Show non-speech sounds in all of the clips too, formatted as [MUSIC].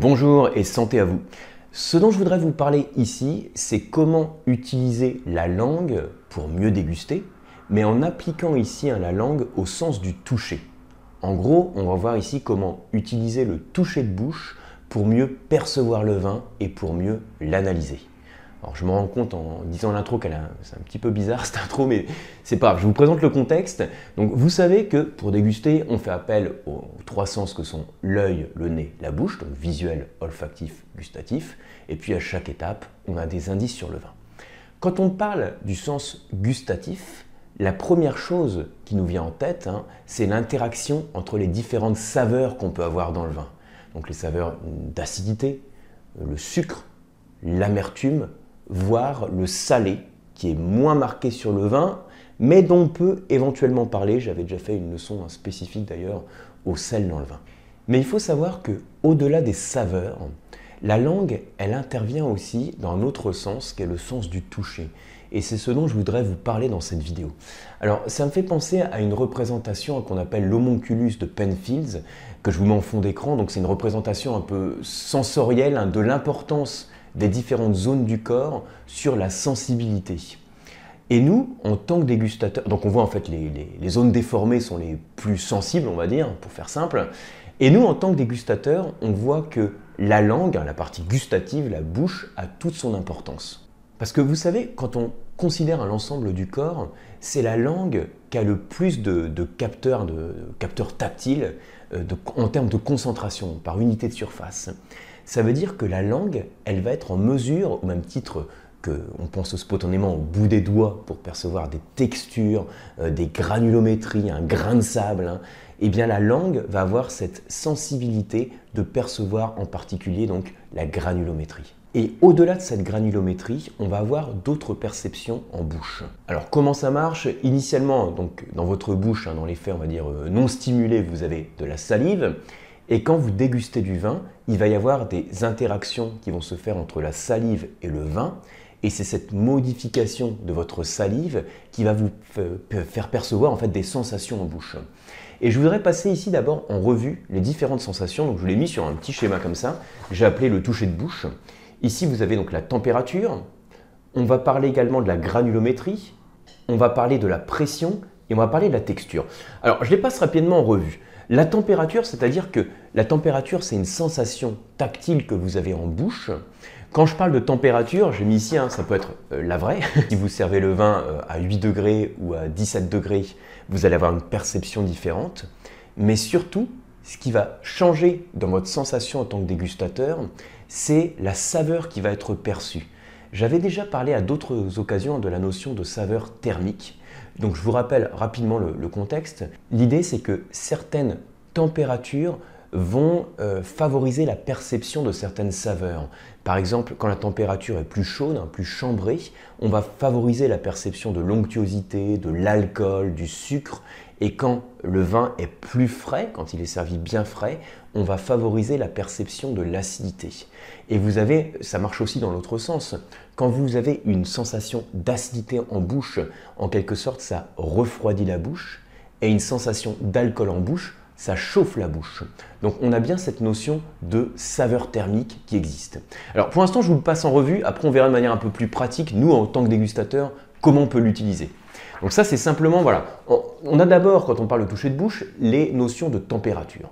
Bonjour et santé à vous. Ce dont je voudrais vous parler ici, c'est comment utiliser la langue pour mieux déguster, mais en appliquant ici la langue au sens du toucher. En gros, on va voir ici comment utiliser le toucher de bouche pour mieux percevoir le vin et pour mieux l'analyser. Alors je me rends compte en disant l'intro qu'elle c'est un petit peu bizarre [LAUGHS] cette intro, mais c'est pas grave. Je vous présente le contexte. Donc vous savez que pour déguster, on fait appel aux trois sens que sont l'œil, le nez, la bouche, donc visuel, olfactif, gustatif. Et puis à chaque étape, on a des indices sur le vin. Quand on parle du sens gustatif, la première chose qui nous vient en tête, hein, c'est l'interaction entre les différentes saveurs qu'on peut avoir dans le vin. Donc les saveurs d'acidité, le sucre, l'amertume, voire le salé, qui est moins marqué sur le vin, mais dont on peut éventuellement parler. J'avais déjà fait une leçon spécifique d'ailleurs au sel dans le vin. Mais il faut savoir que au-delà des saveurs, la langue, elle intervient aussi dans un autre sens, qui est le sens du toucher. Et c'est ce dont je voudrais vous parler dans cette vidéo. Alors, ça me fait penser à une représentation qu'on appelle l'homonculus de Penfields, que je vous mets en fond d'écran. Donc, c'est une représentation un peu sensorielle hein, de l'importance des différentes zones du corps sur la sensibilité. Et nous, en tant que dégustateurs, donc on voit en fait les, zones déformées sont les plus sensibles, on va dire, pour faire simple. Et nous, en tant que dégustateurs, on voit que la langue, la partie gustative, la bouche, a toute son importance. Parce que vous savez, quand on considère l'ensemble du corps, c'est la langue qui a le plus de, capteurs, de, capteurs tactiles euh, en termes de concentration par unité de surface. Ça veut dire que la langue, elle va être en mesure, au même titre qu'on pense spontanément au bout des doigts pour percevoir des textures, euh, des granulométries, un grain de sable, hein, eh bien la langue va avoir cette sensibilité de percevoir en particulier donc la granulométrie. Et au-delà de cette granulométrie, on va avoir d'autres perceptions en bouche. Alors comment ça marche? Initialement, donc dans votre bouche, hein, dans les faits on va dire euh, non stimulés, vous avez de la salive. Et quand vous dégustez du vin, il va y avoir des interactions qui vont se faire entre la salive et le vin. Et c'est cette modification de votre salive qui va vous faire percevoir en fait des sensations en bouche. Et je voudrais passer ici d'abord en revue les différentes sensations. Donc je l'ai mis sur un petit schéma comme ça. J'ai appelé le toucher de bouche. Ici vous avez donc la température. On va parler également de la granulométrie. On va parler de la pression et on va parler de la texture. Alors je les passe rapidement en revue. La température, c'est-à-dire que la température, c'est une sensation tactile que vous avez en bouche. Quand je parle de température, j'ai mis ici, hein, ça peut être euh, la vraie. [LAUGHS] si vous servez le vin euh, à 8 degrés ou à 17 degrés, vous allez avoir une perception différente. Mais surtout, ce qui va changer dans votre sensation en tant que dégustateur, c'est la saveur qui va être perçue. J'avais déjà parlé à d'autres occasions de la notion de saveur thermique. Donc je vous rappelle rapidement le, contexte. L'idée c'est que certaines températures vont euh, favoriser la perception de certaines saveurs. Par exemple, quand la température est plus chaude, hein, plus chambrée, on va favoriser la perception de l'onctuosité, de l'alcool, du sucre. Et quand le vin est plus frais, quand il est servi bien frais, on va favoriser la perception de l'acidité. Et vous avez, ça marche aussi dans l'autre sens, quand vous avez une sensation d'acidité en bouche, en quelque sorte ça refroidit la bouche, et une sensation d'alcool en bouche, ça chauffe la bouche. Donc on a bien cette notion de saveur thermique qui existe. Alors pour l'instant je vous le passe en revue, après on verra de manière un peu plus pratique, nous en tant que dégustateurs, comment on peut l'utiliser. Donc ça c'est simplement, voilà, on a d'abord quand on parle de toucher de bouche, les notions de température.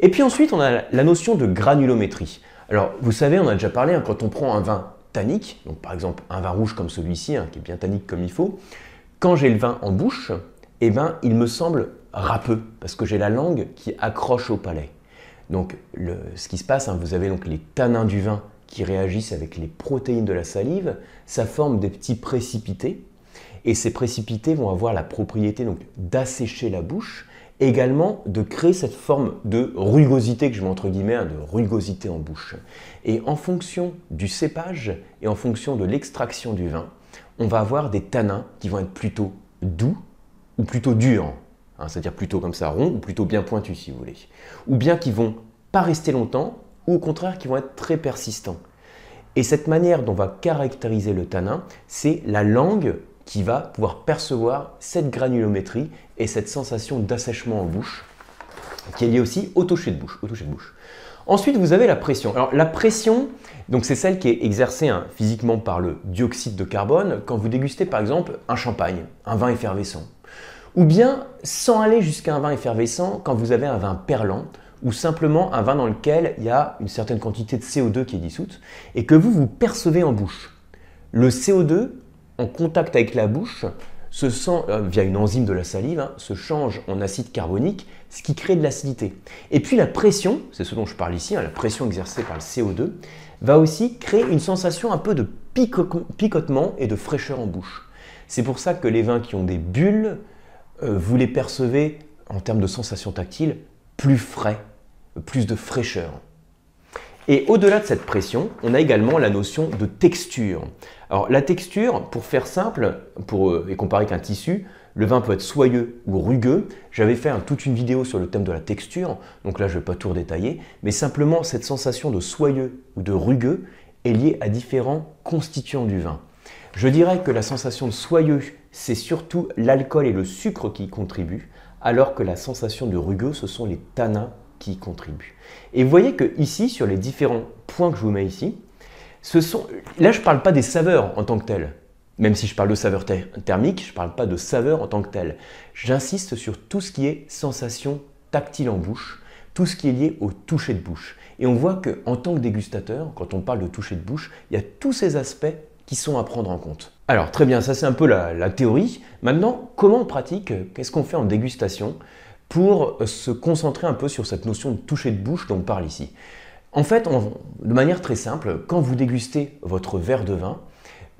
Et puis ensuite on a la notion de granulométrie. Alors vous savez, on a déjà parlé, hein, quand on prend un vin tannique, par exemple un vin rouge comme celui-ci, hein, qui est bien tannique comme il faut, quand j'ai le vin en bouche, eh ben, il me semble râpeux, parce que j'ai la langue qui accroche au palais. Donc ce qui se passe, hein, vous avez donc les tanins du vin qui réagissent avec les protéines de la salive, ça forme des petits précipités, et ces précipités vont avoir la propriété d'assécher la bouche, également de créer cette forme de rugosité que je mets entre guillemets, hein, de rugosité en bouche. Et en fonction du cépage et en fonction de l'extraction du vin, on va avoir des tanins qui vont être plutôt doux ou plutôt durs, hein, c'est-à-dire plutôt comme ça rond ou plutôt bien pointus si vous voulez, ou bien qui vont pas rester longtemps ou au contraire qui vont être très persistants. Et cette manière dont on va caractériser le tanin, c'est la langue qui va pouvoir percevoir cette granulométrie et cette sensation d'assèchement en bouche qui est liée aussi au toucher de bouche. Au toucher de bouche. Ensuite, vous avez la pression. Alors la pression, donc c'est celle qui est exercée hein, physiquement par le dioxyde de carbone quand vous dégustez par exemple un champagne, un vin effervescent. Ou bien sans aller jusqu'à un vin effervescent quand vous avez un vin perlant ou simplement un vin dans lequel il y a une certaine quantité de CO2 qui est dissoute et que vous vous percevez en bouche. Le CO2 en contact avec la bouche se sent, euh, via une enzyme de la salive, hein, se change en acide carbonique, ce qui crée de l'acidité. Et puis la pression, c'est ce dont je parle ici, hein, la pression exercée par le CO2, va aussi créer une sensation un peu de picotement et de fraîcheur en bouche. C'est pour ça que les vins qui ont des bulles, euh, vous les percevez en termes de sensation tactile plus frais, plus de fraîcheur. Et au-delà de cette pression, on a également la notion de texture. Alors la texture, pour faire simple pour, euh, et comparer qu'un tissu, le vin peut être soyeux ou rugueux. J'avais fait toute une vidéo sur le thème de la texture, donc là je ne vais pas tout redétailler, mais simplement cette sensation de soyeux ou de rugueux est liée à différents constituants du vin. Je dirais que la sensation de soyeux, c'est surtout l'alcool et le sucre qui y contribuent, alors que la sensation de rugueux, ce sont les tanins qui contribuent. Et vous voyez que ici, sur les différents points que je vous mets ici, ce sont, là je ne parle pas des saveurs en tant que telles. Même si je parle de saveur thermique, je ne parle pas de saveur en tant que telle. J'insiste sur tout ce qui est sensation tactile en bouche, tout ce qui est lié au toucher de bouche. Et on voit qu'en tant que dégustateur, quand on parle de toucher de bouche, il y a tous ces aspects qui sont à prendre en compte. Alors très bien, ça c'est un peu la, la théorie. Maintenant, comment on pratique Qu'est-ce qu'on fait en dégustation? Pour se concentrer un peu sur cette notion de toucher de bouche dont on parle ici. En fait, de manière très simple, quand vous dégustez votre verre de vin,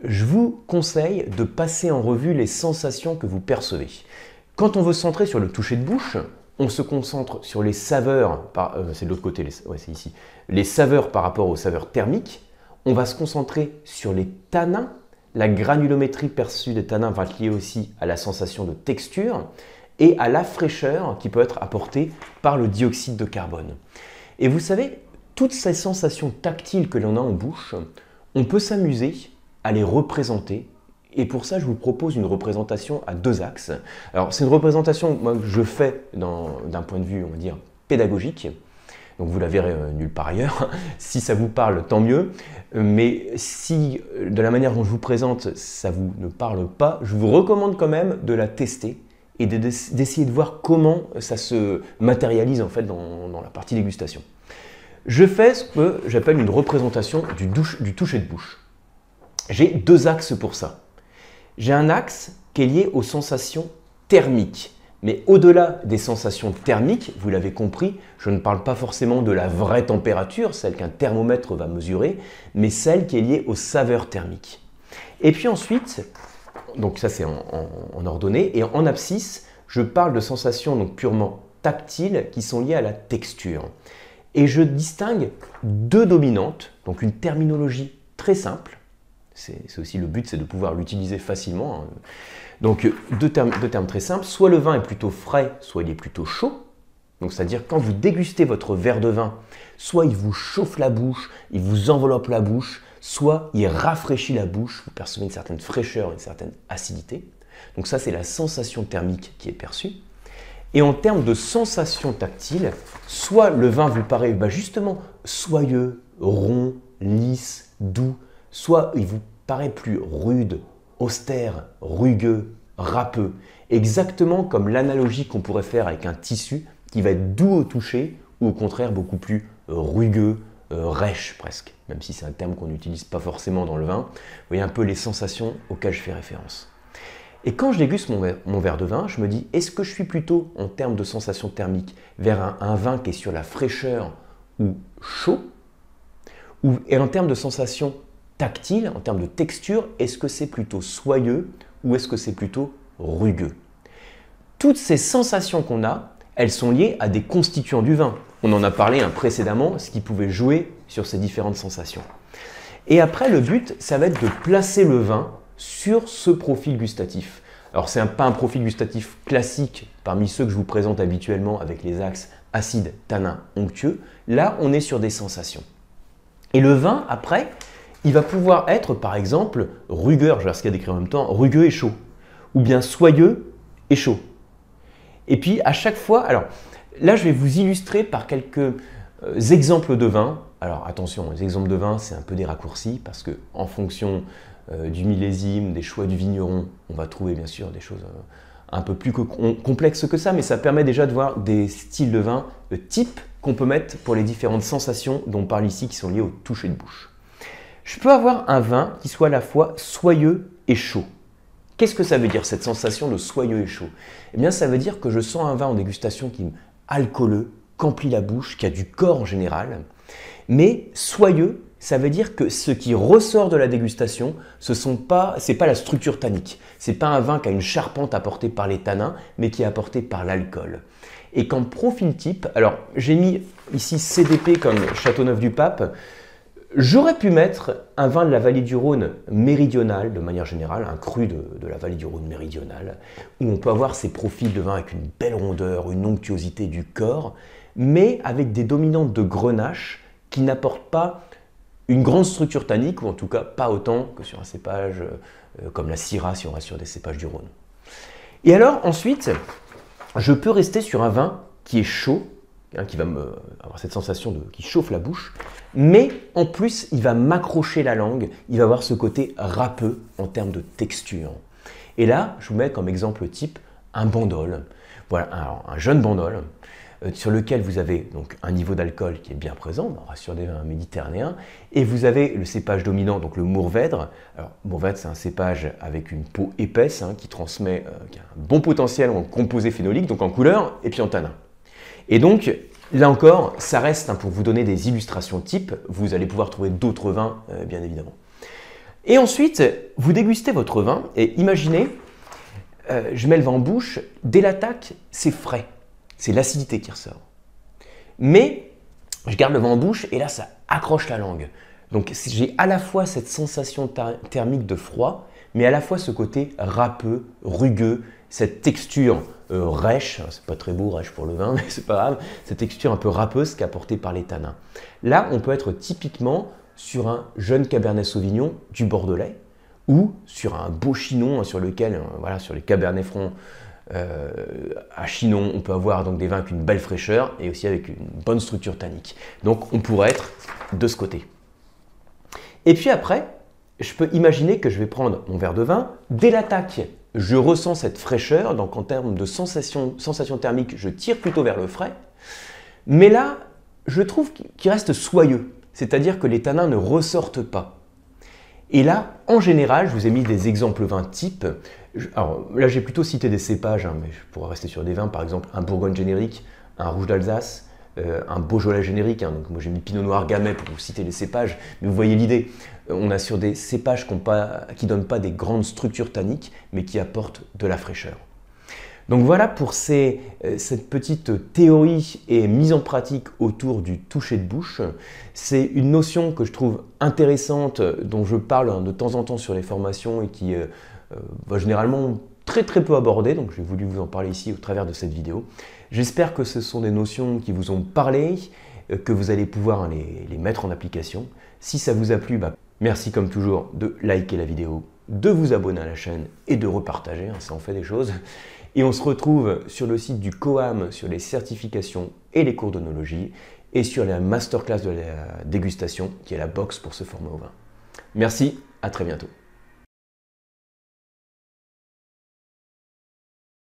je vous conseille de passer en revue les sensations que vous percevez. Quand on veut se centrer sur le toucher de bouche, on se concentre sur les saveurs, euh, c'est de l'autre côté, les saveurs par rapport aux saveurs thermiques. On va se concentrer sur les tanins. La granulométrie perçue des tanins va être liée aussi à la sensation de texture et à la fraîcheur qui peut être apportée par le dioxyde de carbone. Et vous savez, toutes ces sensations tactiles que l'on a en bouche, on peut s'amuser à les représenter. Et pour ça, je vous propose une représentation à deux axes. Alors, c'est une représentation que je fais d'un point de vue, on va dire, pédagogique. Donc vous la verrez euh, nulle part ailleurs. [LAUGHS] si ça vous parle, tant mieux. Mais si euh, de la manière dont je vous présente, ça vous ne parle pas, je vous recommande quand même de la tester et d'essayer de voir comment ça se matérialise en fait dans, la partie dégustation. Je fais ce que j'appelle une représentation du toucher de bouche. J'ai deux axes pour ça. J'ai un axe qui est lié aux sensations thermiques. Mais au-delà des sensations thermiques, vous l'avez compris, je ne parle pas forcément de la vraie température, celle qu'un thermomètre va mesurer, mais celle qui est liée aux saveurs thermiques. Et puis ensuite, donc ça c'est en, ordonnée. Et en abscisse, je parle de sensations donc purement tactiles qui sont liées à la texture. Et je distingue deux dominantes, donc une terminologie très simple. C'est aussi le but, c'est de pouvoir l'utiliser facilement. Hein. Donc deux termes, deux termes très simples. Soit le vin est plutôt frais, soit il est plutôt chaud. Donc c'est-à-dire quand vous dégustez votre verre de vin, soit il vous chauffe la bouche, il vous enveloppe la bouche, soit il rafraîchit la bouche, vous percevez une certaine fraîcheur, une certaine acidité. Donc ça, c'est la sensation thermique qui est perçue. Et en termes de sensation tactile, soit le vin vous paraît bah, justement soyeux, rond, lisse, doux, soit il vous paraît plus rude, austère, rugueux, râpeux, exactement comme l'analogie qu'on pourrait faire avec un tissu qui va être doux au toucher ou au contraire beaucoup plus rugueux, euh, rêche presque, même si c'est un terme qu'on n'utilise pas forcément dans le vin. Vous voyez un peu les sensations auxquelles je fais référence. Et quand je déguste mon verre, de vin, je me dis, est-ce que je suis plutôt, en termes de sensation thermique, vers un, vin qui est sur la fraîcheur ou chaud ou, Et en termes de sensation tactile, en termes de texture, est-ce que c'est plutôt soyeux ou est-ce que c'est plutôt rugueux? Toutes ces sensations qu'on a, elles sont liées à des constituants du vin. On en a parlé hein, précédemment, ce qui pouvait jouer sur ces différentes sensations. Et après, le but, ça va être de placer le vin sur ce profil gustatif. Alors, c'est pas un profil gustatif classique parmi ceux que je vous présente habituellement avec les axes acide, tanin, onctueux. Là, on est sur des sensations. Et le vin, après, il va pouvoir être, par exemple, rugueur, je vais ce qu'il y a décrit en même temps, rugueux et chaud, ou bien soyeux et chaud. Et puis, à chaque fois, alors, Là, je vais vous illustrer par quelques exemples de vin. Alors attention, les exemples de vin, c'est un peu des raccourcis parce que en fonction du millésime, des choix du vigneron, on va trouver bien sûr des choses un peu plus complexes que ça, mais ça permet déjà de voir des styles de vin de type qu'on peut mettre pour les différentes sensations dont on parle ici qui sont liées au toucher de bouche. Je peux avoir un vin qui soit à la fois soyeux et chaud. Qu'est-ce que ça veut dire cette sensation de soyeux et chaud? Eh bien ça veut dire que je sens un vin en dégustation qui est alcooleux, qu'emplit la bouche, qui a du corps en général. Mais soyeux, ça veut dire que ce qui ressort de la dégustation, ce n'est pas, pas la structure tannique. C'est pas un vin qui a une charpente apportée par les tanins, mais qui est apporté par l'alcool. Et qu'en profil type, alors j'ai mis ici CDP comme Châteauneuf du Pape, J'aurais pu mettre un vin de la vallée du Rhône méridional, de manière générale, un cru de, la vallée du Rhône méridional, où on peut avoir ces profils de vin avec une belle rondeur, une onctuosité du corps, mais avec des dominantes de grenache qui n'apportent pas une grande structure tannique, ou en tout cas pas autant que sur un cépage euh, comme la Syrah si on reste sur des cépages du Rhône. Et alors ensuite, je peux rester sur un vin qui est chaud, hein, qui va avoir cette sensation de, qui chauffe la bouche, mais en plus il va m'accrocher la langue, il va avoir ce côté râpeux en termes de texture. Et là, je vous mets comme exemple type un bandol. Voilà, un jeune bandol euh, sur lequel vous avez donc un niveau d'alcool qui est bien présent, on reste sur des vins méditerranéens, et vous avez le cépage dominant, donc le Mourvèdre. Alors Mourvèdre, c'est un cépage avec une peau épaisse hein, qui transmet, euh, qui a un bon potentiel en composé phénolique, donc en couleur et puis en tanin. Et donc Là encore, ça reste hein, pour vous donner des illustrations types. Vous allez pouvoir trouver d'autres vins, euh, bien évidemment. Et ensuite, vous dégustez votre vin et imaginez, je mets le vin en bouche, dès l'attaque, c'est frais c'est l'acidité qui ressort. Mais je garde le vent en bouche et là, ça accroche la langue. Donc j'ai à la fois cette sensation thermique de froid, mais à la fois ce côté râpeux, rugueux, cette texture euh, rêche, c'est pas très beau rêche pour le vin, [LAUGHS] mais c'est pas grave, cette texture un peu râpeuse qu'apportée par les tanins. Là, on peut être typiquement sur un jeune Cabernet Sauvignon du Bordelais ou sur un beau chinon sur lequel, euh, voilà, sur les Cabernet Francs euh, à Chinon, on peut avoir donc des vins avec une belle fraîcheur et aussi avec une bonne structure tannique. Donc on pourrait être de ce côté. Et puis après, je peux imaginer que je vais prendre mon verre de vin. Dès l'attaque, je ressens cette fraîcheur, donc en termes de sensation, thermique, je tire plutôt vers le frais. Mais là, je trouve qu'il reste soyeux, c'est-à-dire que les tanins ne ressortent pas. Et là, en général, je vous ai mis des exemples vins types. Alors là, j'ai plutôt cité des cépages, hein, mais je pourrais rester sur des vins, par exemple un Bourgogne générique, un Rouge d'Alsace, euh, un Beaujolais générique. Hein. donc moi j'ai mis Pinot Noir Gamay pour vous citer les cépages, mais vous voyez l'idée. Euh, on a sur des cépages qui ne donnent pas des grandes structures tanniques, mais qui apportent de la fraîcheur. Donc voilà pour euh, cette petite théorie et mise en pratique autour du toucher de bouche. C'est une notion que je trouve intéressante, dont je parle hein, de temps en temps sur les formations et qui euh, va généralement très très peu abordée, donc j'ai voulu vous en parler ici au travers de cette vidéo. J'espère que ce sont des notions qui vous ont parlé, que vous allez pouvoir les, mettre en application. Si ça vous a plu, bah, merci comme toujours de liker la vidéo, de vous abonner à la chaîne et de repartager, hein, ça en fait des choses. Et on se retrouve sur le site du COAM sur les certifications et les cours d'onologie et sur la masterclass de la dégustation qui est la box pour se former au vin. Merci, à très bientôt.